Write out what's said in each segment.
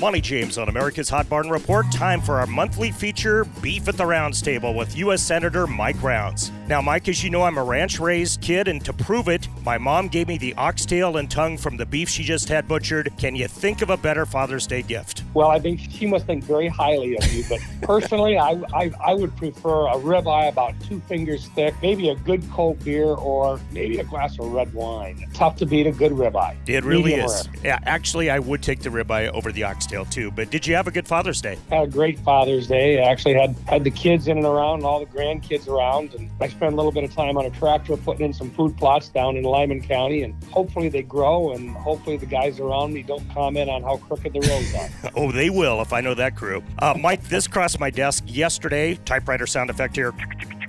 Molly James on America's Hot Barn Report. Time for our monthly feature, Beef at the Rounds Table, with U.S. Senator Mike Rounds. Now, Mike, as you know, I'm a ranch raised kid, and to prove it, my mom gave me the oxtail and tongue from the beef she just had butchered. Can you think of a better Father's Day gift? Well, I think she must think very highly of you, but personally, I, I, I would prefer a ribeye about two fingers thick, maybe a good cold beer, or maybe a glass of red wine. Tough to beat a good ribeye. It really Medium is. Yeah, actually, I would take the ribeye over the oxtail too. But did you have a good Father's Day? Had a great Father's Day. I actually had had the kids in and around, and all the grandkids around, and I spent a little bit of time on a tractor putting in some food plots down in Lyman County, and hopefully they grow, and hopefully the guys around me don't comment on how crooked the roads are. Oh, they will if I know that crew. Uh, Mike, this crossed my desk yesterday. Typewriter sound effect here.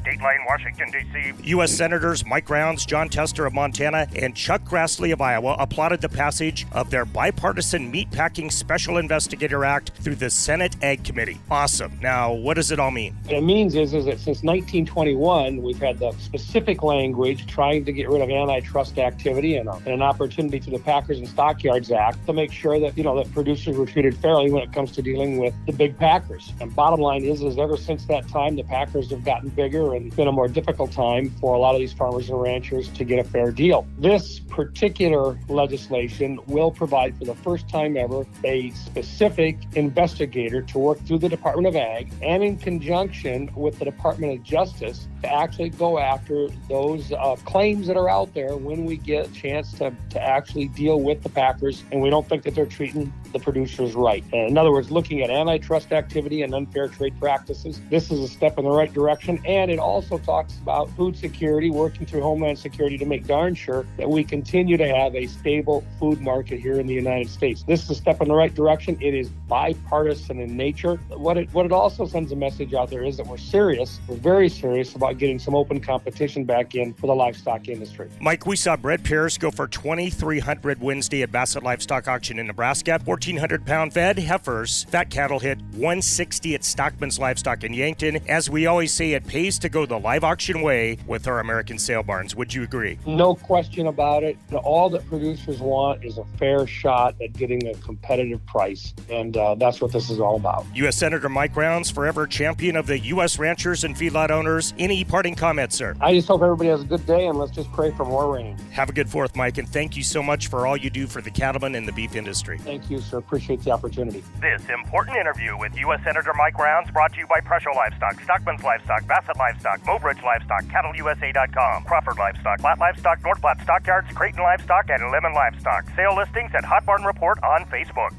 Dateline, Washington, D.C. U.S. Senators Mike Rounds, Jon Tester of Montana, and Chuck Grassley of Iowa applauded the passage of their bipartisan Meatpacking Special Investigator Act through the Senate Ag Committee. Awesome. Now, what does it all mean? What it means is, is that since 1921, we've had the specific language trying to get rid of antitrust activity and, a, and an opportunity through the Packers and Stockyards Act to make sure that you know that producers were treated fairly when it comes to dealing with the big Packers. And bottom line is, is ever since that time, the Packers have gotten bigger and it's been a more difficult time for a lot of these farmers and ranchers to get a fair deal. This particular legislation will provide for the first time ever a specific investigator to work through the Department of Ag and in conjunction with the Department of Justice to actually go after those uh, claims that are out there when we get a chance to, to actually deal with the Packers and we don't think that they're treating the producers right. And in other words, looking at antitrust activity and unfair trade practices, this is a step in the right direction. And it also talks about food security, working through Homeland Security to make darn sure that we continue to have a stable food market here in the United States. This is a step in the right direction. It is bipartisan in nature. What it what it also sends a message out there is that we're serious, we're very serious about getting some open competition back in for the livestock industry. Mike, we saw bred pairs go for 2300 Wednesday at Bassett Livestock Auction in Nebraska. 1400 pound fed heifers, fat cattle hit 160 at Stockman's Livestock in Yankton. As we always say, it pays to go the live auction way with our American sale barns. Would you agree? No question about it. All that producers want is a fair shot at getting a competitive price, and uh, that's what this is all about. U.S. Senator Mike Rounds, forever champion of the U.S. ranchers and feedlot owners. Any parting comments, sir? I just hope everybody has a good day, and let's just pray for more rain. Have a good fourth, Mike, and thank you so much for all you do for the cattlemen and the beef industry. Thank you, sir. Appreciate the opportunity. This important interview with U.S. Senator Mike Rounds brought to you by Presho Livestock, Stockman's Livestock, Bassett Livestock, Mobridge Livestock, CattleUSA.com, Crawford Livestock, Platte Livestock, North Platte Stockyards, Creighton Livestock, and Lemmon Livestock. Sale listings at Hot Barn Report on Facebook.